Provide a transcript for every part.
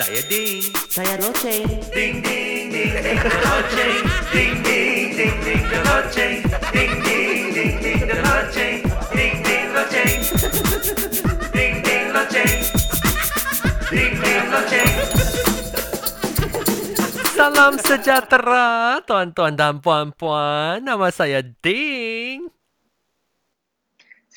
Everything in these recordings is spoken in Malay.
Saya Ding. Saya Loceng. Ding ding ding ding loceng. Ding ding ding ding loceng. Ding ding ding ding loceng. Ding ding loceng. Ding ding loceng. Ding ding loceng. Salam sejahtera tuan-tuan dan puan-puan. Nama saya Ding.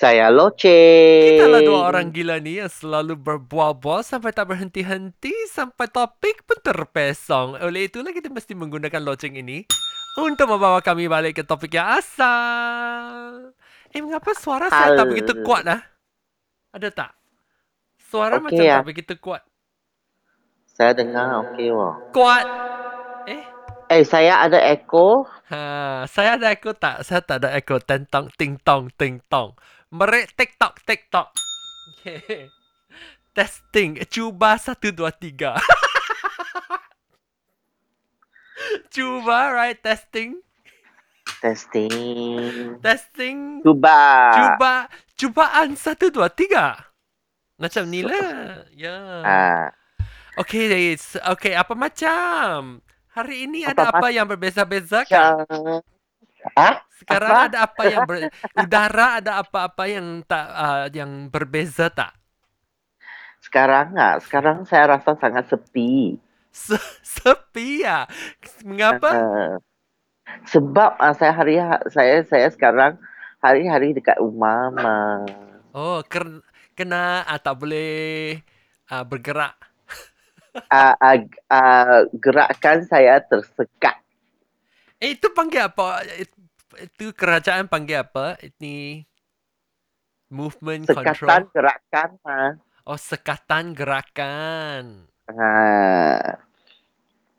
Saya Loceng. Kita lah dua orang gila ni yang selalu berbual-bual sampai tak berhenti-henti sampai topik pun terpesong. Oleh itulah kita mesti menggunakan loceng ini untuk membawa kami balik ke topik yang asal. Eh, mengapa suara saya tak begitu kuat ah? Ada tak? Suara Okey, macam ah. tak begitu kuat. Saya dengar okey wah. Kuat. Eh, Eh, saya ada echo. ha, saya ada echo tak? Saya tak ada echo. Tentang ting tong ting tong. Merek TikTok TikTok. Okay. Testing. Cuba satu dua tiga. Cuba, right? Testing. Testing. Testing. Cuba. Cuba. Cubaan satu dua tiga. Macam ni lah. Ya. Ah, Okay, s- okay. Apa macam? Hari ini ada Apa apa yang berbeza-beza kan? Sekarang Apa? ada apa yang ber, udara ada apa-apa yang tak uh, yang berbeza tak? Sekarang ah, sekarang saya rasa sangat sepi. Se sepi ya. Mengapa? Ah, sebab ah, saya hari saya saya sekarang hari-hari dekat rumah mah. Oh, kena uh, tak boleh uh, bergerak. Ah, ah, ah, gerakan saya tersekat. Eh, itu panggil apa? It- Itu kerajaan panggil apa? Ini movement Sekatan control. gerakan mah. Oh, sekatan gerakan. Ha.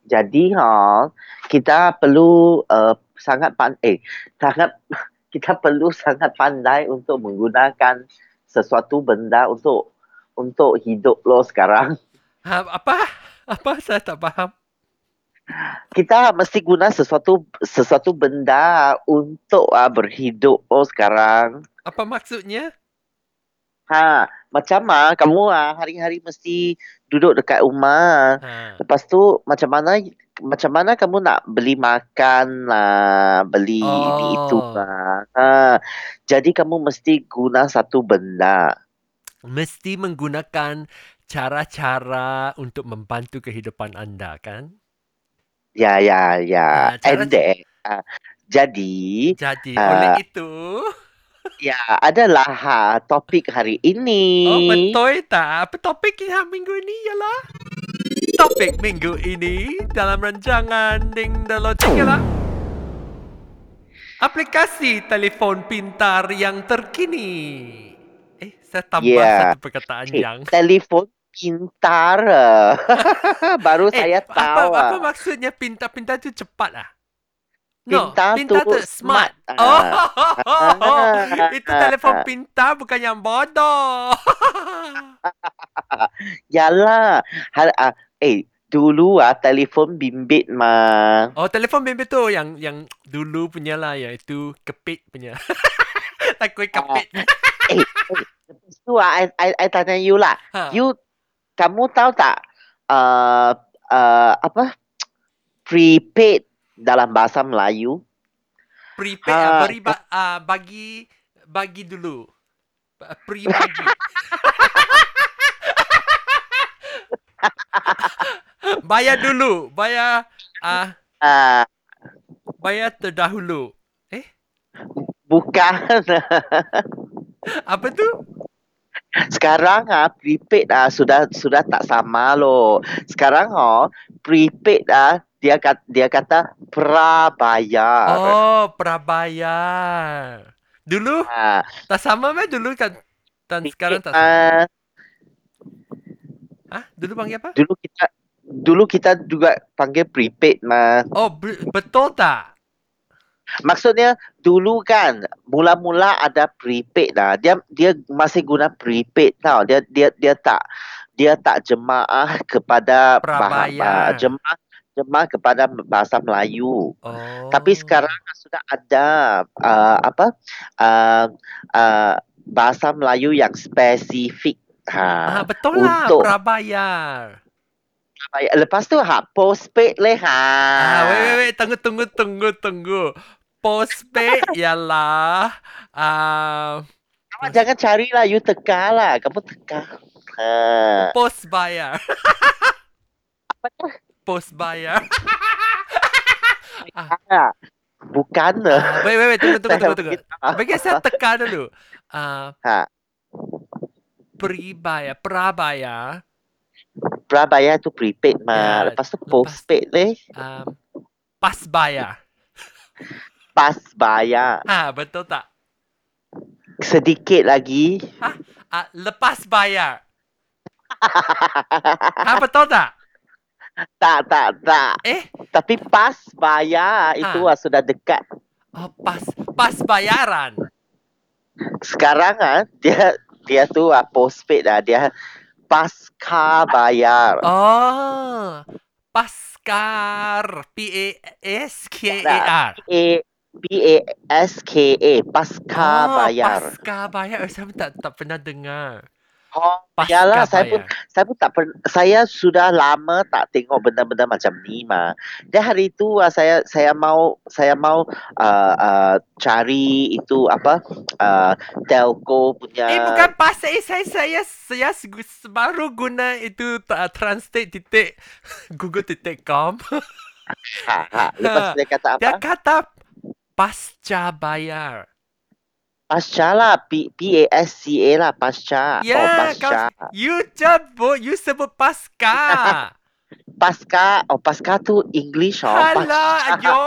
Jadi ha kita perlu uh, sangat pan eh sangat kita perlu sangat pandai untuk menggunakan sesuatu benda untuk untuk hidup lo sekarang. Ha, apa? Apa? Saya tak faham. Kita mesti guna sesuatu sesuatu benda untuk uh, berhidup lo sekarang. Apa maksudnya? Ha, macam ah kamu ah hari-hari mesti duduk dekat rumah. Ha. Lepas tu macam mana macam mana kamu nak beli makan lah, beli Oh. ini itu lah. Ha, jadi kamu mesti guna satu benda. Mesti menggunakan cara-cara untuk membantu kehidupan anda, kan? Ya ya ya. Cara- And then ah, jadi Jadi, Ah. oleh itu... ya adalah ha, topik hari ini. Oh, betul tak? Apa topik yang minggu ini ialah? Topik minggu ini dalam rancangan Ding The Logic ialah aplikasi telefon pintar yang terkini. Eh, saya tambah Yeah. satu perkataan Eh, yang. Telefon pintar. Baru saya apa, tahu. apa ah. maksudnya pintar-pintar tu cepat ah? No, Pintar pintar tu smart. smart. Oh, Ah. itu telefon pintar bukan yang bodoh. Yalah. Hal, ah, eh, dulu ah telefon bimbit mah. Oh, telefon bimbit tu yang yang dulu punya lah, yang itu kepit punya. Takut kepit. eh, eh, lepas tu ah, I, I, I tanya you lah. Ha. You, kamu tahu tak uh, uh, apa prepaid dalam bahasa Melayu? Prepaid Ha. ah, beri ba, ah, bagi bagi dulu. Pre bagi. bayar dulu, bayar ah Uh, bayar terdahulu. Eh, bukan. apa tu? Sekarang ah prepaid ah sudah sudah tak sama loh. Sekarang oh prepaid ah dia kata dia kata prabayar. Oh, prabayar. Dulu Ah, tak sama meh dulu kan dan sekarang tak sama. ah? Dulu panggil apa? dulu kita dulu kita juga panggil prepaid mah. Oh, be- betul tak? Maksudnya dulu kan mula-mula ada prepaid lah. Dia dia masih guna prepaid tau. Dia dia dia tak dia tak jemaah kepada Prabayar. jemaah jemaah kepada bahasa Melayu. Oh. Tapi sekarang sudah ada uh, apa uh, uh, bahasa Melayu yang spesifik. Ah, Ha, betul lah untuk- prabayar. Bayar. Lepas tu ha postpaid leh ha. Ah, wait, wait, wait. Tunggu, tunggu, tunggu, tunggu. Postpaid ialah... Uh, Awak jangan carilah you teka lah. Kamu teka. Ha. post bayar. Apa tu? post bayar. Bukan lah. wait, wait, wait. Tunggu, tunggu, tunggu, tunggu. Bagi saya teka dulu. Uh, Ha. Pribaya, prabaya, Prabayar tu prepaid Ya, mah. Lepas tu lepas- postpaid leh. um, pas bayar. Pas bayar. Ha, betul tak? Sedikit lagi. Ah, lepas bayar. Ha, betul tak? tak, tak, tak. Eh, Tapi pas bayar itu Ha. ah, sudah dekat. oh, pas pas bayaran. Sekarang ah dia dia tu ah, postpaid ah. Dia pasca bayar. Oh, Paskar. P A S K A R. A P A S K A pasca oh, bayar. Pasca bayar. Eh, Saya tak tak pernah dengar. Oh, yalah saya pun bayar. saya pun tak pernah saya sudah lama tak tengok benda-benda macam ni mah. Dan hari itu ah, saya saya mau saya mau uh, uh, cari itu apa uh, telco punya Eh bukan pas eh saya saya saya baru guna itu uh, translate titik google titik com. ha, ha. Lepas dia kata Dia apa? kata pasca bayar. Pasca lah P, P A S C A lah pasca. oh, Ya, pasca. kau you sebut you sebut pasca. Pasca oh pasca tu English oh. Pasca. ayo.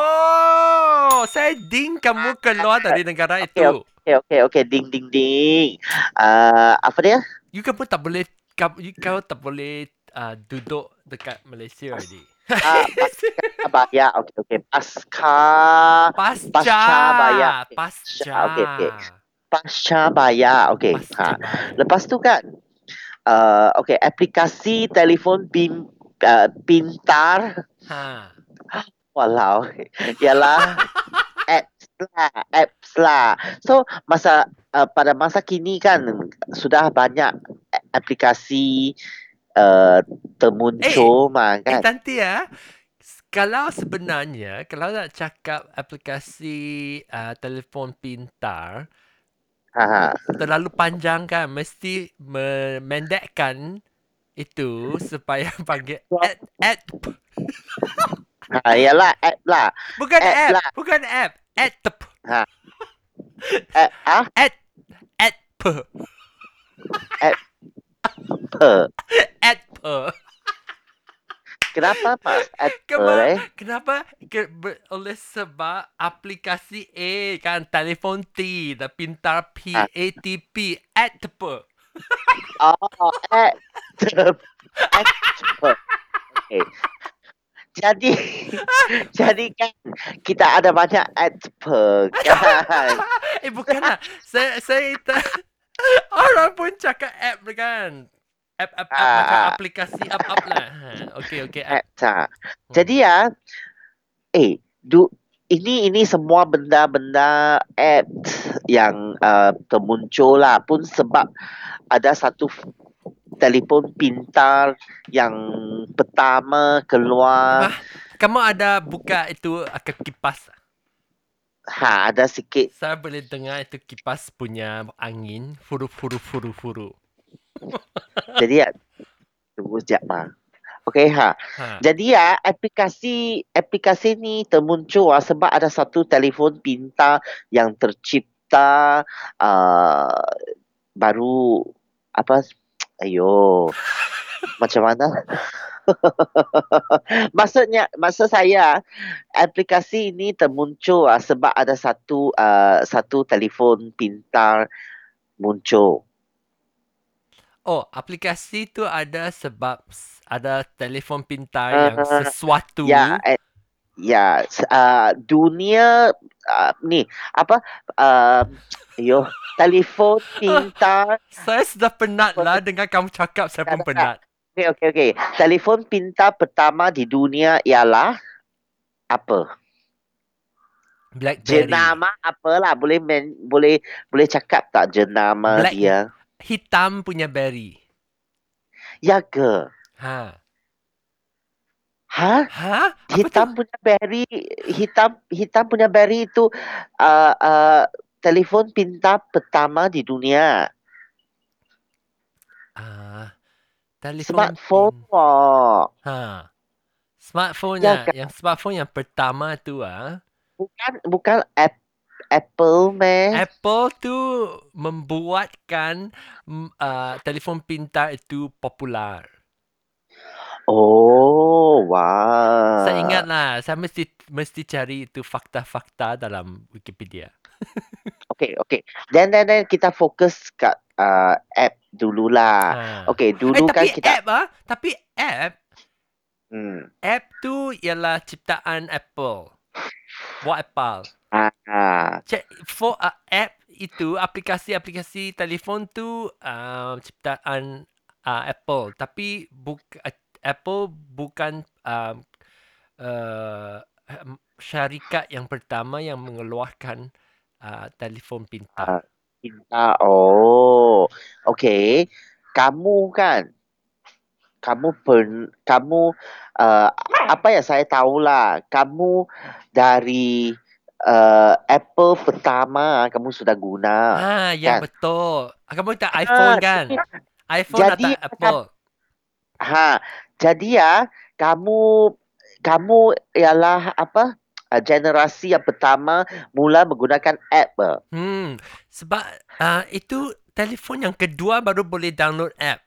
Saya ding kamu keluar dari negara itu. Okay, okay, okay. Ding, ding, ding. Uh, apa dia? You kamu tak boleh kau, you, kau tak boleh uh, duduk dekat Malaysia already. Ah, pasca bayar. Okay, okay. Pasca. pasca, pasca. Pasca. Okey, okey. Pasca bayar. Okay. Ha. Lepas tu kan, uh, okay, aplikasi telefon pin, uh, pintar, Ha. walau, ialah apps lah, apps lah. So masa uh, pada masa kini kan sudah banyak aplikasi uh, termuncul mah Eh, kan. nanti ya. s- Kalau sebenarnya, kalau nak cakap aplikasi uh, telefon pintar, Ha, ha. terlalu panjang kan, mesti memendekkan itu supaya panggil app, app. ha app lah. Bukan App app, lah. bukan app, app, App, ah, app, app. Kenapa mas? App Kenapa? eh? Kenapa? Ke, ber, oleh sebab aplikasi A kan telefon T dan pintar P Ah. A T P app. Oh, app. app. Okay. Jadi, jadi kan kita ada banyak app kan. eh bukan lah. Saya saya tak, orang pun cakap app kan. App app, app Ah, macam aplikasi app app lah. Ha, okay okay app. app tak. Jadi ya, eh, du, ini ini semua benda-benda app yang uh, termuncul lah pun sebab ada satu telefon pintar yang pertama keluar. Kamu ada buka itu akan kipas. Ha, ada sikit. Saya boleh dengar itu kipas punya angin. Furu furu furu furu. Jadi ya, tunggu sekejap mah. Okey ha. Ha. Jadi ya, aplikasi aplikasi ni termuncul ah, sebab ada satu telefon pintar yang tercipta uh, baru apa ayo macam mana maksudnya maksud saya aplikasi ini termuncul ah, sebab ada satu uh, satu telefon pintar muncul Oh, aplikasi tu ada sebab ada telefon pintar yang Ah, sesuatu. Ya, eh, ya, s- uh, dunia uh, ni apa? Uh, yo, telefon pintar. Saya sudah penat lah dengar kamu cakap saya pun penat. Okey, okey, okey. Telefon pintar pertama di dunia ialah apa? Blackberry. Jenama apalah? Boleh men, boleh boleh cakap tak jenama Black- dia? Hitam punya berry. Ya ke? Ha. Ha? Ha? Apa Hitam tu? punya Berry, hitam hitam punya Berry itu uh, uh, telefon pintar pertama di dunia. Ah, telefon Smartphone. Oh. Ha. Smartphone Ya, yang, Kak. yang smartphone yang pertama tu ah. Bukan bukan app, Apple meh. Apple tu membuatkan uh, telefon pintar itu popular. Oh, wah. Saya ingat lah, saya mesti mesti cari itu fakta-fakta dalam Wikipedia. Okay, okay. Then, then, then kita fokus kat uh, app dululah. Ha. Okay, Eh, dulu kan tapi kita... app ah, tapi app, Hmm. app tu ialah ciptaan Apple. Buat Apple. Ah, Cek for uh, app itu aplikasi-aplikasi telefon tu uh, ciptaan uh, Apple tapi buk uh, Apple bukan uh, uh, syarikat yang pertama yang mengeluarkan uh, telefon pintar. Cinta. Oh, okay. Kamu kan, kamu pen, kamu uh, apa yang saya tahulah, kamu dari uh, Apple pertama kamu sudah guna. Ah, ya kan? betul. Kamu tak iPhone Ah, kan? iPhone jadi atau Apple? Ha, jadi ya, kamu kamu ialah apa? Uh, generasi yang pertama mula menggunakan app. eh. Hmm, sebab uh, itu telefon yang kedua baru boleh download app.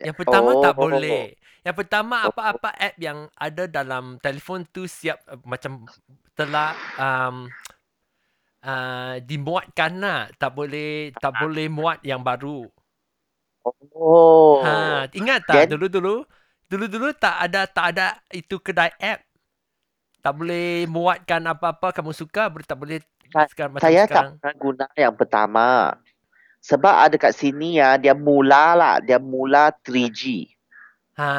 Yang pertama tak Oh. boleh. Yang pertama apa-apa app yang ada dalam telefon tu siap uh, macam telah um, uh, dimuatkan lah. Tak boleh tak boleh muat yang baru. Oh. Ha, ingat tak dulu-dulu? Dulu-dulu tak ada tak ada itu kedai app. Tak boleh muatkan apa-apa kamu suka, boleh tak boleh sekarang macam Saya sekarang. tak pernah guna yang pertama. Sebab ada kat sini ya, dia mula lah, dia mula 3G. Ha.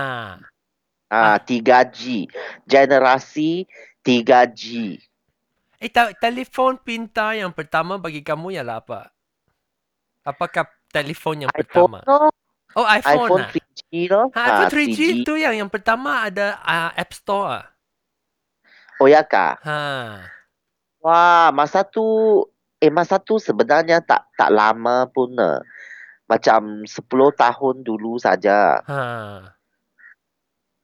Ah, 3G. Generasi 3G. Eh, ta- telefon pintar yang pertama bagi kamu ialah apa? Apakah telefon yang iPhone pertama? no? Oh, iPhone, iPhone lah. 3G no? Ha, iPhone 3G, tu yang yang pertama ada uh, App Store. Ah. Oh ya? Ha. Wah, masa tu eh masa tu sebenarnya tak tak lama pun. eh. Macam 10 tahun dulu saja. Ha.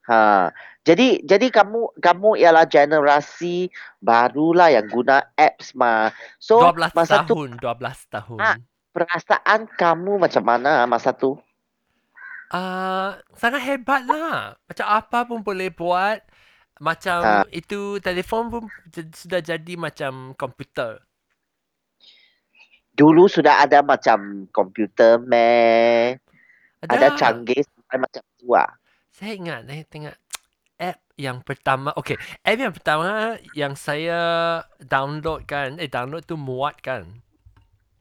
Ha. Jadi jadi kamu kamu ialah generasi barulah yang guna apps mah. So 12 masa tu tahun, 12 tahun. Ah. perasaan kamu macam mana masa tu? Ah, sangat hebat lah. Macam apa pun boleh buat. Macam Ha. itu telefon pun sudah jadi macam komputer. Dulu sudah ada macam komputer meh. Ada canggih sampai macam tu ah. Saya ingat, saya tengok app yang pertama. Okay, app yang pertama yang saya download kan, eh download tu muat kan.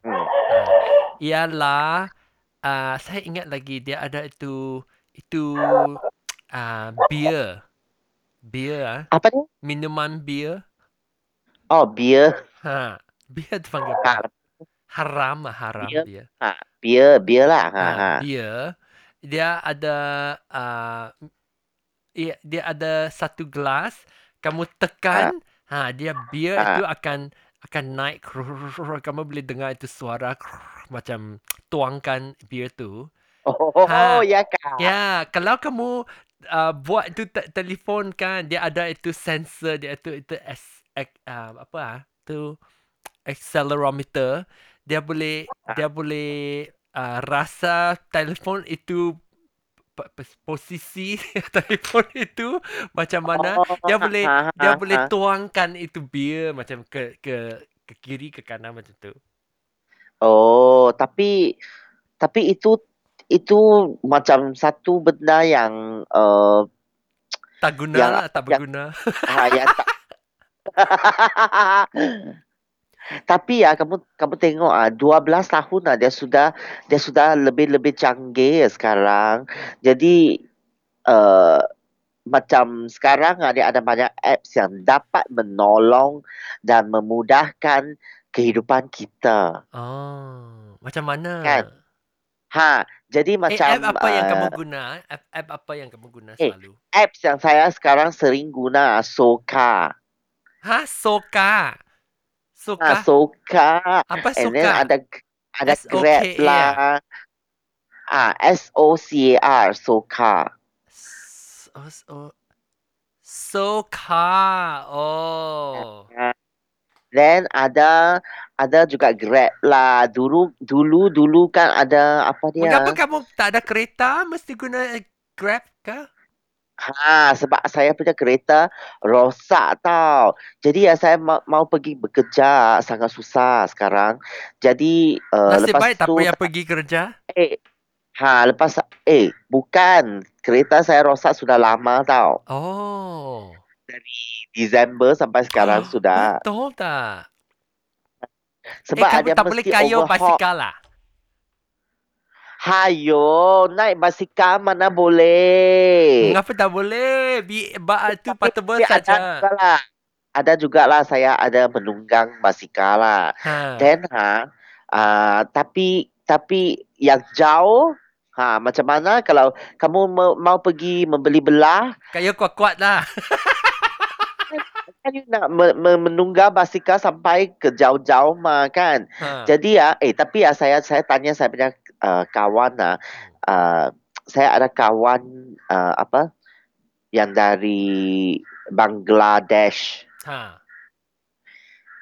Hmm. Uh, ialah, uh, saya ingat lagi dia ada itu, itu uh, beer. Beer ah, Apa ni? minuman beer. Oh, beer. Ha, beer tu panggil Ha, apa? Haram lah, haram Beer. beer. ha, beer, beer lah. Ha, Ha, ha. beer. Dia ada uh, dia, ada satu gelas, kamu tekan, ha, dia beer Ha. itu akan akan naik kamu boleh dengar itu suara macam tuangkan beer tu. Oh, Ha. oh, ya kah? Ya, kalau kamu uh, buat itu te- telefon kan, dia ada itu sensor, dia itu itu es, ek, uh, apa ah? Tu accelerometer. Dia boleh dia boleh uh, rasa telefon itu posisi telefon itu macam mana. Dia boleh ha, dia ha, boleh tuangkan itu beer macam ke ke ke kiri ke kanan macam tu. Oh, tapi tapi itu itu macam satu benda yang uh, Tak guna Yang- lah, tak yang- berguna. ha, yang tak Tapi ya kamu kamu tengok ah 12 tahun lah dia sudah dia sudah lebih-lebih canggih sekarang. Jadi uh, macam sekarang ah, dia ada banyak apps yang dapat menolong dan memudahkan kehidupan kita. Oh, macam mana? Kan? Ha, jadi Eh, macam app apa yang kamu uh, guna? App, app apa yang kamu guna Eh. selalu? apps yang saya sekarang sering guna Soka. Ha, Soka. Soka. Ha, Soka. apa And then Soka? ada ada S O K Grab lah. Ah, S O C A R Soka. S- oh, s- oh. Soka. Oh. Then ada ada juga Grab lah. Dulu dulu dulu kan ada apa dia? Mengapa kamu tak ada kereta? Mesti guna Grab ke? Ha, sebab saya punya kereta rosak tau. Jadi ya saya mau, mau pergi bekerja sangat susah sekarang. Jadi uh, Nasib lepas baik tak tu payah pergi kerja. eh ha lepas eh bukan kereta saya rosak sudah lama tau. Oh. Disember sampai sekarang Oh, sudah. Betul tak? Sebab eh, kamu ada tak boleh kayu overhaul. basikal lah. Hayo, naik basikal mana boleh. Mengapa tak boleh? Bi ba tu portable ada saja. juga lah. Ada juga lah saya ada menunggang basikal lah. Ha. Then ha, uh, tapi tapi yang jauh ha macam mana kalau kamu mau, mau pergi membeli belah Kayu kuat-kuat lah. kan you nak me, me, menunggang basikal sampai ke jauh-jauh mah kan. Ha. Jadi ya eh tapi ya saya saya tanya saya punya uh, kawan lah uh, saya ada kawan uh, apa yang dari Bangladesh. Ha.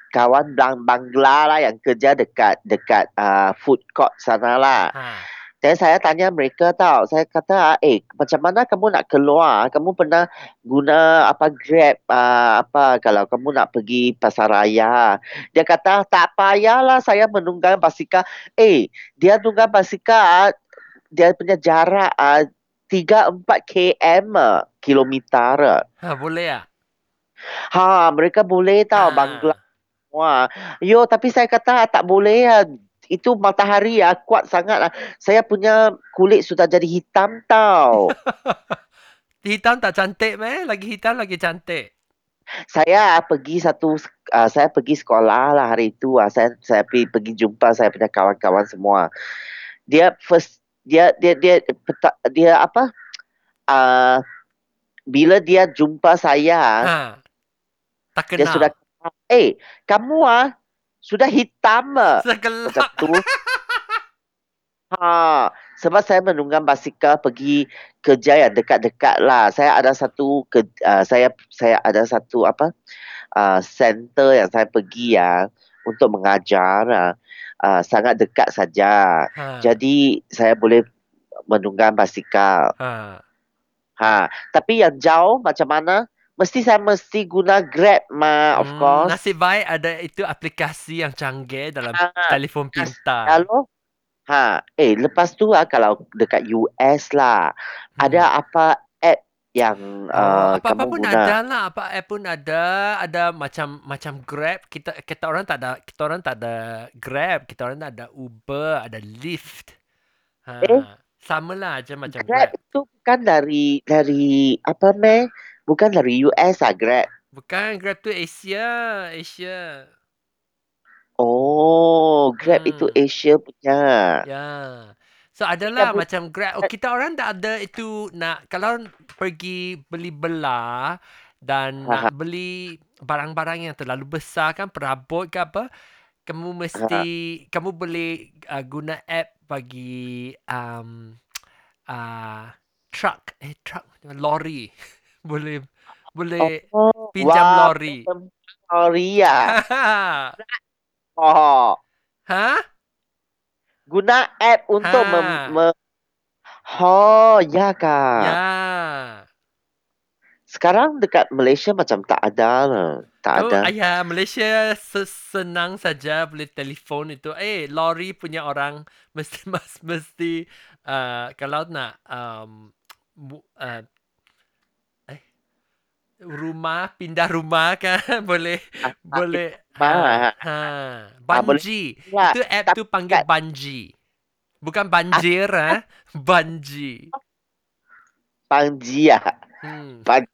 Kawan Bang Bangla lah yang kerja dekat dekat uh, food court sana lah. Ha. Dan saya tanya mereka tau, saya kata, eh macam mana kamu nak keluar? Kamu pernah guna apa Grab uh, apa kalau kamu nak pergi pasar raya? Dia kata tak payahlah saya menunggang basikal. Eh, dia nunggang basikal dia punya jarak uh, 3 4 km ah, kilometer. Ha, boleh ah. Ha, mereka boleh tahu Ah. Bangla. Wah, yo tapi saya kata tak boleh ya. Itu matahari ya kuat sangat lah. Saya punya kulit sudah jadi hitam tau. Hitam tak cantik meh? Lagi hitam lagi cantik. saya pergi satu uh, saya pergi sekolah lah hari itu uh, saya saya pergi, pergi jumpa saya punya kawan-kawan semua. Dia first dia dia dia peta, dia apa? Uh, bila dia jumpa saya, Ha. Tak dia kenal. sudah eh kamu ah sudah hitam ah. Segelap. macam tu. Ha, sebab saya menunggang basikal pergi kerja yang dekat-dekat lah. Saya ada satu ke, uh, saya saya ada satu apa? Uh, center yang saya pergi ya untuk mengajar uh, uh, sangat dekat saja. Ha. Jadi saya boleh menunggang basikal. Ha. Ha, tapi yang jauh macam mana? Mesti saya mesti guna Grab ma of Hmm, course. Nasib baik ada itu aplikasi yang canggih dalam Ha, telefon pintar. Kalau ha, eh lepas tu ah kalau dekat US lah, ada apa app yang uh, apa-apa kamu pun guna? ada lah, apa app pun ada, ada macam macam Grab. Kita kita orang tak ada kita orang tak ada Grab, kita orang ada Uber, ada Lyft. Ha. Eh? Sama lah aja macam Grab Grab. itu bukan dari dari apa meh? Bukan dari US ah Grab. Bukan Grab tu Asia, Asia. Oh, Grab itu Hmm. Asia punya. Ya. So adalah bu- macam Grab. Oh, kita orang tak ada itu nak kalau pergi beli belah dan nak beli barang-barang yang terlalu besar kan perabot ke apa, kamu mesti kamu boleh uh, guna app bagi um, uh, truck eh truck lori. boleh boleh Oh, pinjam wah, lori. pinjam Lori ya. Oh, ha? guna app untuk Ha. mem, me- Oh, ya kah? Ya. Sekarang dekat Malaysia macam tak ada lah. Tak Oh, ada. ayah Malaysia se- senang saja boleh telefon itu. Eh, lori punya orang mesti mas, mesti uh, kalau nak um, uh, rumah pindah rumah kan boleh Ah, boleh rumah. ha, ha. Ah, boleh banji. lah. Itu app tu panggil kat- banji. Bukan banjir ah, banji. Pangji ya. Hmm. Pangji.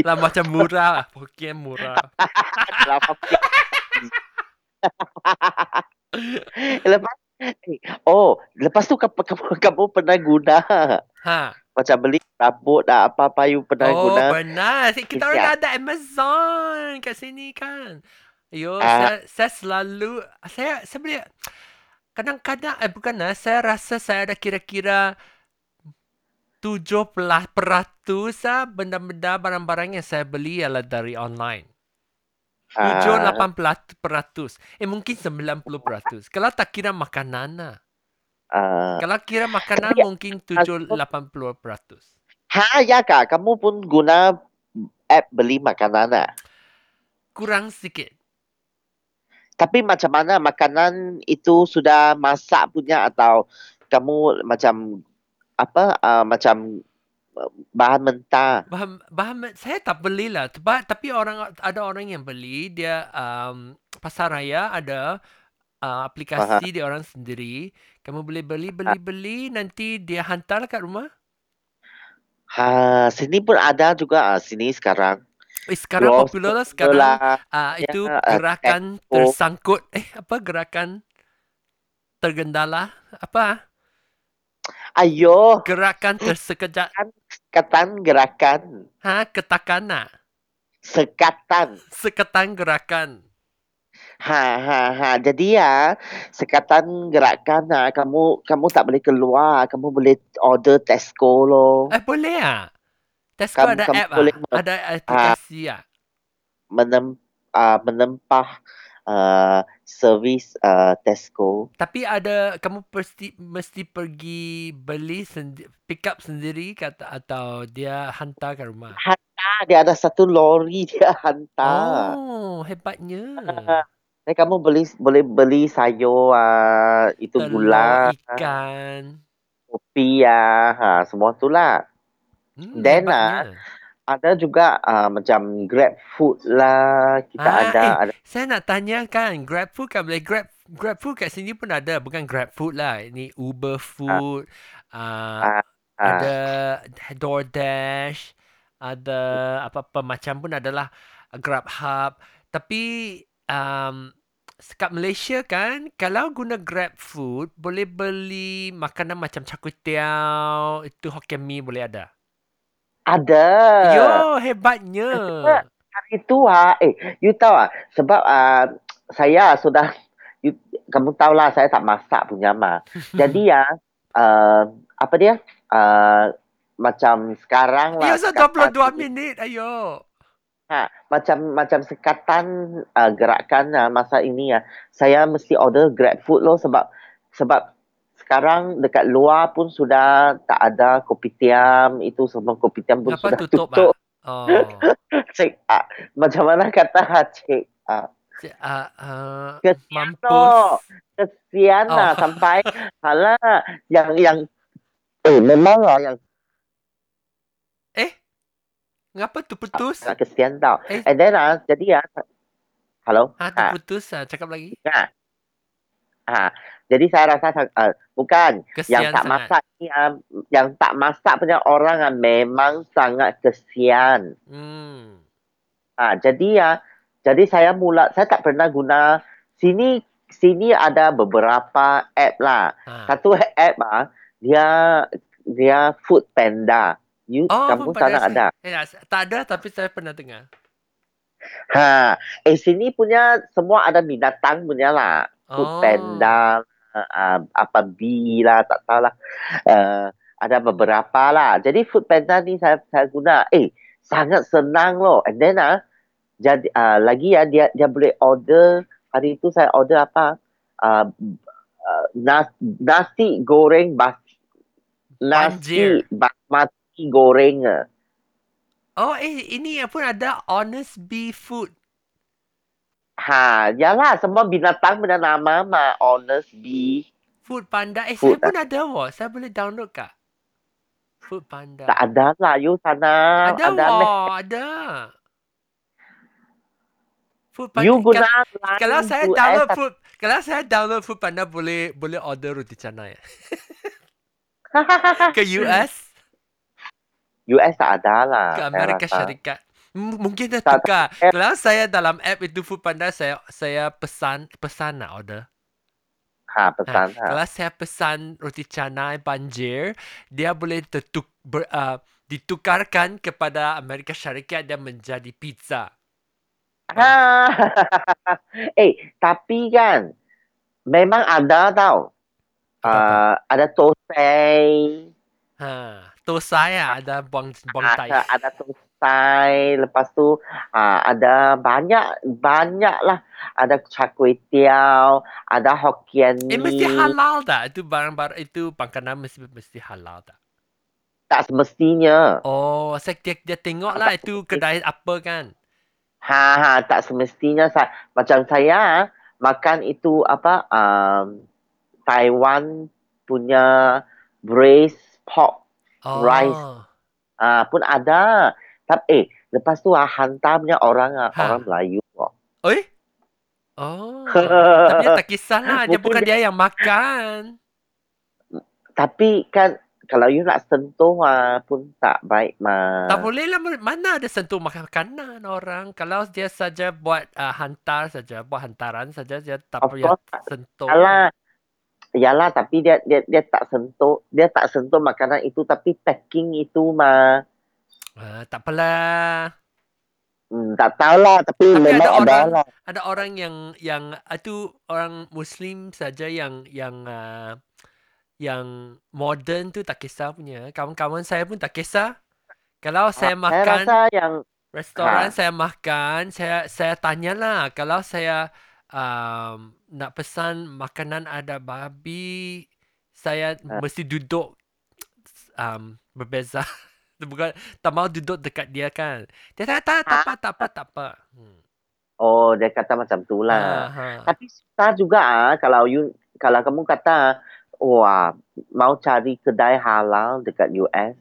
Lah macam murah, Hokkien murah. Lama Lepas Oh, lepas tu kamu kamu, kamu pernah guna Ha. Macam beli rambut dah apa-apa you pernah Oh, guna? pernah. Si- Kita orang ada Amazon kat sini kan. Yo, Ah. saya, saya selalu saya saya beli kadang-kadang eh bukan lah, saya rasa saya ada kira-kira 70 peratus ah benda-benda barang-barang yang saya beli adalah dari online. 7 Ah. 8 peratus. Eh mungkin 90 peratus. Kalau tak kira makanan lah. Ah. Kalau kira makanan Tapi- mungkin 7 80 peratus. Ha, ya kak, kamu pun guna app beli makanan ah? Kurang sikit. Tapi macam mana makanan itu sudah masak punya atau kamu macam apa uh, macam uh, bahan mentah? Bahan, bahan saya tak belilah. Tapi, tapi orang ada orang yang beli dia um, pasar raya ada uh, aplikasi dia orang sendiri. Kamu boleh beli beli beli nanti dia hantar kat rumah. Ha, sini pun ada juga ah, sini sekarang. Eh, sekarang Grocery popular lah sekarang. lah. Uh, itu Ya, uh, gerakan Tesco. tersangkut. Eh apa gerakan tergendala? Apa? Ayo, Gerakan tersekejap. sekatan gerakan. Ha, ketakana. Sekatan. Sekatan gerakan. Ha ha ha. Jadi ya, sekatan gerakan ah, kamu kamu tak boleh keluar, kamu boleh order Tesco loh. Eh boleh ah. Tesco Kamu- ada kamu app boleh ah. Ada aplikasi ah. Menem, uh, menempah uh, servis uh, Tesco. Tapi ada kamu mesti mesti pergi beli sendi, pick up sendiri kata atau dia hantar ke rumah. Ah, dia ada satu lori dia hantar. Oh, hebatnya. Eh, kamu beli boleh beli sayur uh, itu Telur gula, ikan. kopi ya, ha, semua tu lah. Hmm, Then, hebatnya. Ada juga uh, macam Grab Food lah, kita Ah, ada eh. ada Saya nak tanya kan, Grab Food kan boleh Grab Grab Food kat sini pun ada, bukan Grab Food lah. Ini Uber Food, ah, ah, ada DoorDash, ada apa-apa macam pun adalah Grab Hub. Tapi um, kat Malaysia kan, kalau guna Grab Food, boleh beli makanan macam char kway teow, itu Hokkien Mee boleh ada. ada. Yo, hebatnya. Hari tu ah, eh, you tahu ah, sebab ah, saya sudah you, kamu tahu lah saya tak masak punya mah. Jadi ya, uh, apa dia? Uh, macam sekarang Ya, lah. so sekatan 22 minit. Ayo. Ha, macam macam sekatan uh, gerakan uh, masa ini ya. saya mesti order Grab food loh sebab sebab sekarang dekat luar pun sudah tak ada kopitiam itu semua kopitiam pun Kenapa sudah tutup, tutup. Oh. Cik, ah, macam mana kata cik? Ah, Si- ah, ah, Kesian mampus. loh. kesian lah Oh. sampai halah yang yang eh memang lah yang Eh? Ngapa tu putus? sangat kesian tau. Eh. And then ah, jadi ya, halo. Ha, tu putus ah. Cakap lagi. Ha. Ha. Jadi saya rasa uh, bukan Kesian yang tak sangat. masak ni uh, yang tak masak punya orang uh, memang sangat kesian. Hmm. Ha, jadi ya, jadi saya mula saya tak pernah guna sini sini ada beberapa app lah. Ha. Satu app ah dia dia Food Panda. You Oh, kamu Food sana ada. Eh, tak ada tapi saya pernah dengar. Ha, eh sini punya semua ada binatang punya lah. Food Oh. Panda, uh, apa bee lah, tak tahu lah. Uh, ada beberapa lah. Jadi Food Panda ni saya saya guna. Eh, sangat senang loh. And then ah, jadi uh, lagi ya dia dia boleh order hari itu saya order apa? Uh, uh, nas, nasi goreng bas nasi basmati goreng. ah. Oh, eh ini pun ada Honest Bee Food. Ha, yalah semua binatang punya nama mah honest bee. Food Panda. Eh, Food, saya pun ada wah. Saya boleh download kak. Food Panda. Tak ada lah you sana. ada meh. wah, ada. Food Panda. You guna line kalau saya to download S- food, kalau saya download Food Panda boleh boleh order roti canai ke US, US tak ada lah. ke Amerika. Syarikat. Mungkin dah Tak- tukar. eh. Kalau saya dalam app itu Food Panda saya saya pesan pesan nak order. Ha, pesan. Ha. Kalau saya pesan roti canai banjir, dia boleh tertuk, ber, uh, ditukarkan kepada Amerika Syarikat dan menjadi pizza. Ha. eh, tapi kan memang ada tau. Uh, ada tosai, Ha, tosai ah, ada buang buang tai. ada, ada tosai, lepas tu uh, ada banyak banyak lah. Ada char kway ada hokkien Eh mesti halal tak? Itu barang-barang itu makanan mesti mesti halal tak? Tak semestinya. Oh, saya dia, dia tengok lah itu kedai apa kan? Ha ha tak semestinya sa- macam saya makan itu apa um, Taiwan punya braised pork Oh. Rice. ah pun ada. Tapi eh lepas tu ah hantar punya orang ah Ha. orang Melayu kok. Oi? Oh. Tapi dia tak kisahlah, dia Mungkin bukan dia yang makan. Tapi kan kalau you nak sentuh ah pun tak baik mah. Tak boleh lah mana ada sentuh makan makanan orang. Kalau dia saja buat uh, hantar saja, buat hantaran saja dia tak Of payah course. sentuh. Yalah. Yalah tapi dia dia dia tak sentuh, dia tak sentuh makanan itu tapi packing itu mah Ah, tak apalah. Hmm, tak tahulah tapi, Tapi memang ada ada, orang- lah. Ada orang yang yang itu orang muslim saja yang yang uh, yang modern tu tak kisah punya. Kawan-kawan saya pun tak kisah. Kalau saya Saya makan rasa yang restoran Ha. saya makan, saya saya tanyalah kalau saya um, nak pesan makanan ada babi, saya Ha. mesti duduk um, berbeza. Bukan tak mau duduk dekat dia kan. Dia tak tak tak apa tak apa tak apa. Hmm. oh dia kata macam tu Ha, lah. ha. Tapi susah juga ah kalau you kalau kamu kata wah mau cari kedai halal dekat US.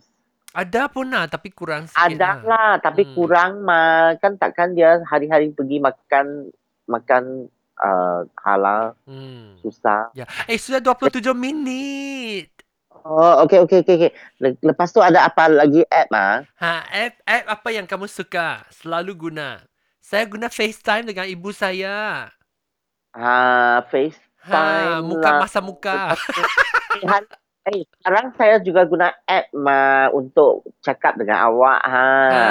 Ada pun lah tapi kurang sikit Ada lah. lah tapi Hmm. kurang mah kan takkan dia hari-hari pergi makan makan uh, halal Hmm. susah. Ya. Eh sudah 27 minit. Oh okey okey okey okey. Le- Lepas tu ada apa lagi app ah? Ha, app app apa yang kamu suka? Selalu guna. Saya guna FaceTime dengan ibu saya. Ha Face Ha, muka lah. masa muka. Eh, sekarang saya juga guna app mah untuk cakap dengan awak ha. Ha,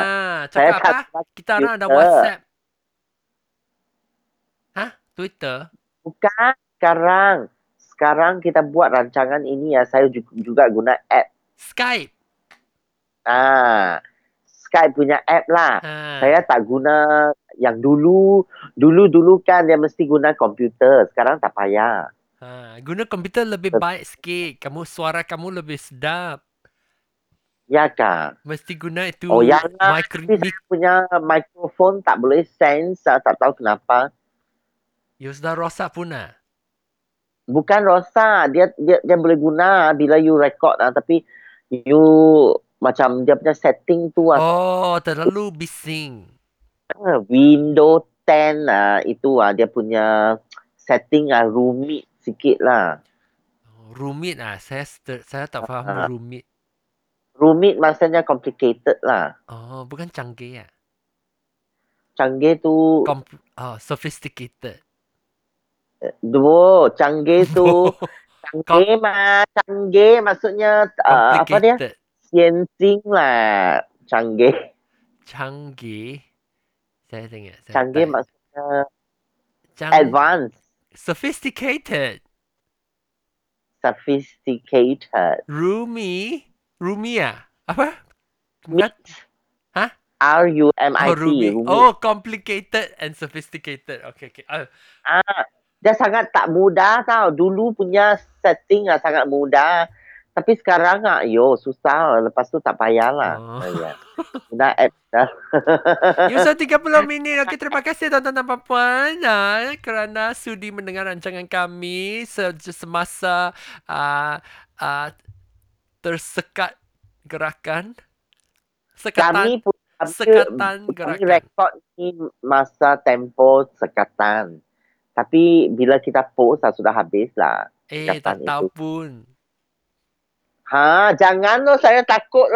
saya cakap apa? tak guna Kita orang ada. WhatsApp. Twitter? Bukan sekarang. Sekarang kita buat rancangan ini ya, saya juga, juga guna app. Skype. Ah, Skype punya app lah. Ha. Saya tak guna yang dulu. Dulu-dulu kan dia mesti guna komputer. Sekarang tak payah. Ha, guna komputer lebih baik sikit. Kamu suara kamu lebih sedap. Ya kan? Mesti guna itu Oh, ya lah. micro Tapi saya punya mikrofon tak boleh sense. Tak tahu kenapa. You sudah rosak pun ah. Bukan rosak. Dia dia dia boleh guna bila you record lah. Tapi you macam dia punya setting tu lah. Oh, terlalu bising. Ah, Windows 10 ah itu ah dia punya setting ah rumit sikit lah. Rumit ah. Saya st- saya tak faham Ah. rumit. Rumit maksudnya complicated lah. Oh, bukan canggih ah. Canggih tu Kom- oh, sophisticated. Dua, canggih tu canggih mah, canggih maksudnya uh, apa dia? Siensing lah. Canggih. Canggih. Saya tengok. Saya Canggih type. maksudnya Cang- advanced, Sophisticated. sophisticated. Roomy. Roomy ah? Apa? Meet. Hah? R U M I Oh, T. Rumit. Oh, complicated and sophisticated. Okay, okay. Ah, Ah, dia sangat tak mudah tau. Dulu punya setting ah sangat mudah. Tapi sekarang ah, yo susah. Lepas tu tak payahlah. Oh. Guna app dah. You sudah 30 minit. Okay, terima kasih tuan-tuan dan puan ah, kerana sudi mendengar rancangan kami se- semasa uh, uh, tersekat gerakan. Sekatan. Kami pun kami, sekatan kami gerakan. rekod ni masa tempo sekatan. Tapi bila kita post ah, sudah habis lah. eh, tak tahu itu. pun. Ha, jangan loh, saya takut.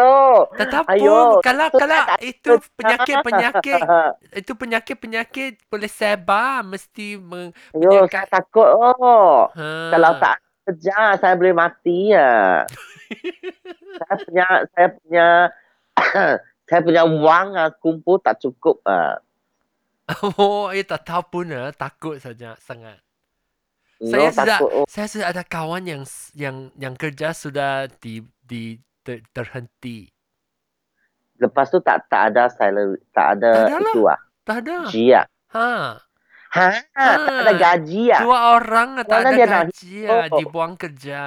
Tetapi Ayo, kalau tu kalau tak itu penyakit-penyakit itu penyakit-penyakit boleh sebar mesti meng, Ayo, Penyakit- saya takut loh. ha. Kalau tak kerja, saya boleh mati ya. saya punya, saya punya, saya punya wang ah, kumpul tak cukup ah. Oh, eh tak tahu pun ah, takut saja sangat. No, Saya sudah takut. Oh, saya sudah ada kawan yang yang yang kerja sudah di di ter, terhenti. Lepas tu tak tak ada salary, tak ada Tak ada lah. itu ah. Tak ada. Gaji ah. Ha. Ha, tak ada Ah. gaji ah. Dua orang ah, tak Mana ada gaji ah, hidup? dibuang kerja.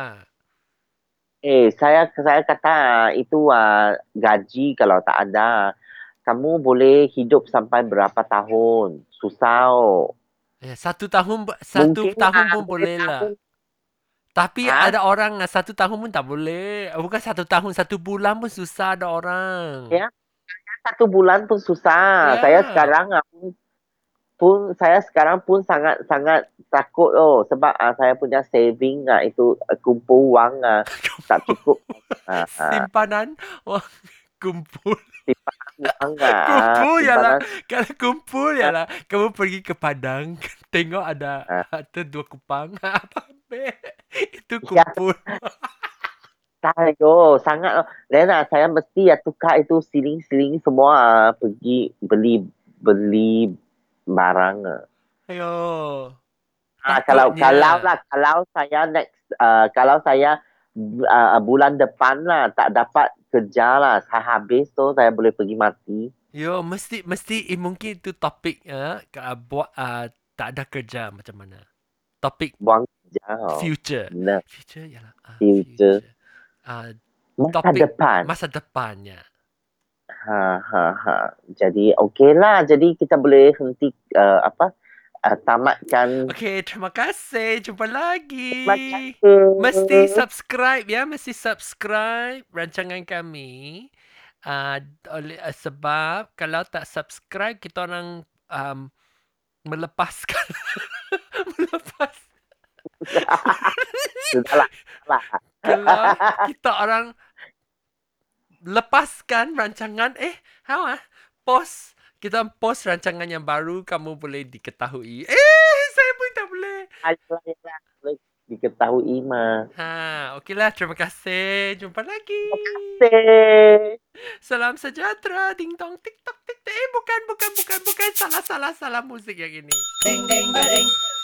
Eh, saya saya kata itu ah gaji kalau tak ada. Kamu boleh hidup sampai berapa tahun? Susah. Oh. Eh, satu tahun satu Mungkin tahun ah, pun boleh lah. Tapi Ha? ada orang ah, satu tahun pun tak boleh. Bukan satu tahun, satu bulan pun susah ada orang. Ya. Satu bulan pun susah. Ya. Saya sekarang ah, pun, pun saya sekarang pun sangat sangat takut oh sebab ah, saya punya saving ah, itu ah, kumpul wang ah, tak cukup. Ah, ah, Simpanan wah kumpul. ah, Kumpul ya lah. simpanan. Kalau kumpul ya lah, kamu pergi ke Padang, tengok ada Ah. ada dua kupang. Apa? Itu Ya. kumpul. Ayo, sangat. oh. Dan ah, saya mesti ya tukar itu siling-siling semua ah, pergi beli beli barang. ah. Ayo. Ah, kalau kalau lah kalau saya next uh, kalau saya uh, bulan depan lah tak dapat kerja lah saya habis tu saya boleh pergi mati. Yo, mesti mesti eh, mungkin itu topik ah uh, buat uh, tak ada kerja macam mana. Topik Buang kerja. Future. Nah, Future ya lah. ah, Future. Ah, masa Topik depan. masa depannya. Ha ha ha. Jadi okey lah. Jadi kita boleh henti uh, apa? Uh, tamatkan. Okey, terima kasih. Jumpa lagi. Terima kasih. Mesti subscribe ya, mesti subscribe rancangan kami. Uh, oleh uh, sebab kalau tak subscribe kita orang um, melepaskan melepas Sudahlah. Sudahlah. kalau kita orang lepaskan rancangan eh how ah post kita post rancangan yang baru kamu boleh diketahui. Eh saya pun tak boleh. Ayolah, ayolah. Boleh diketahui mah. ha okeylah. Terima kasih. Jumpa lagi. Terima salam sejahtera. Ding dong tik tok tik tik eh bukan bukan bukan bukan. Salah salah salah musik yang ini. Ding ding bading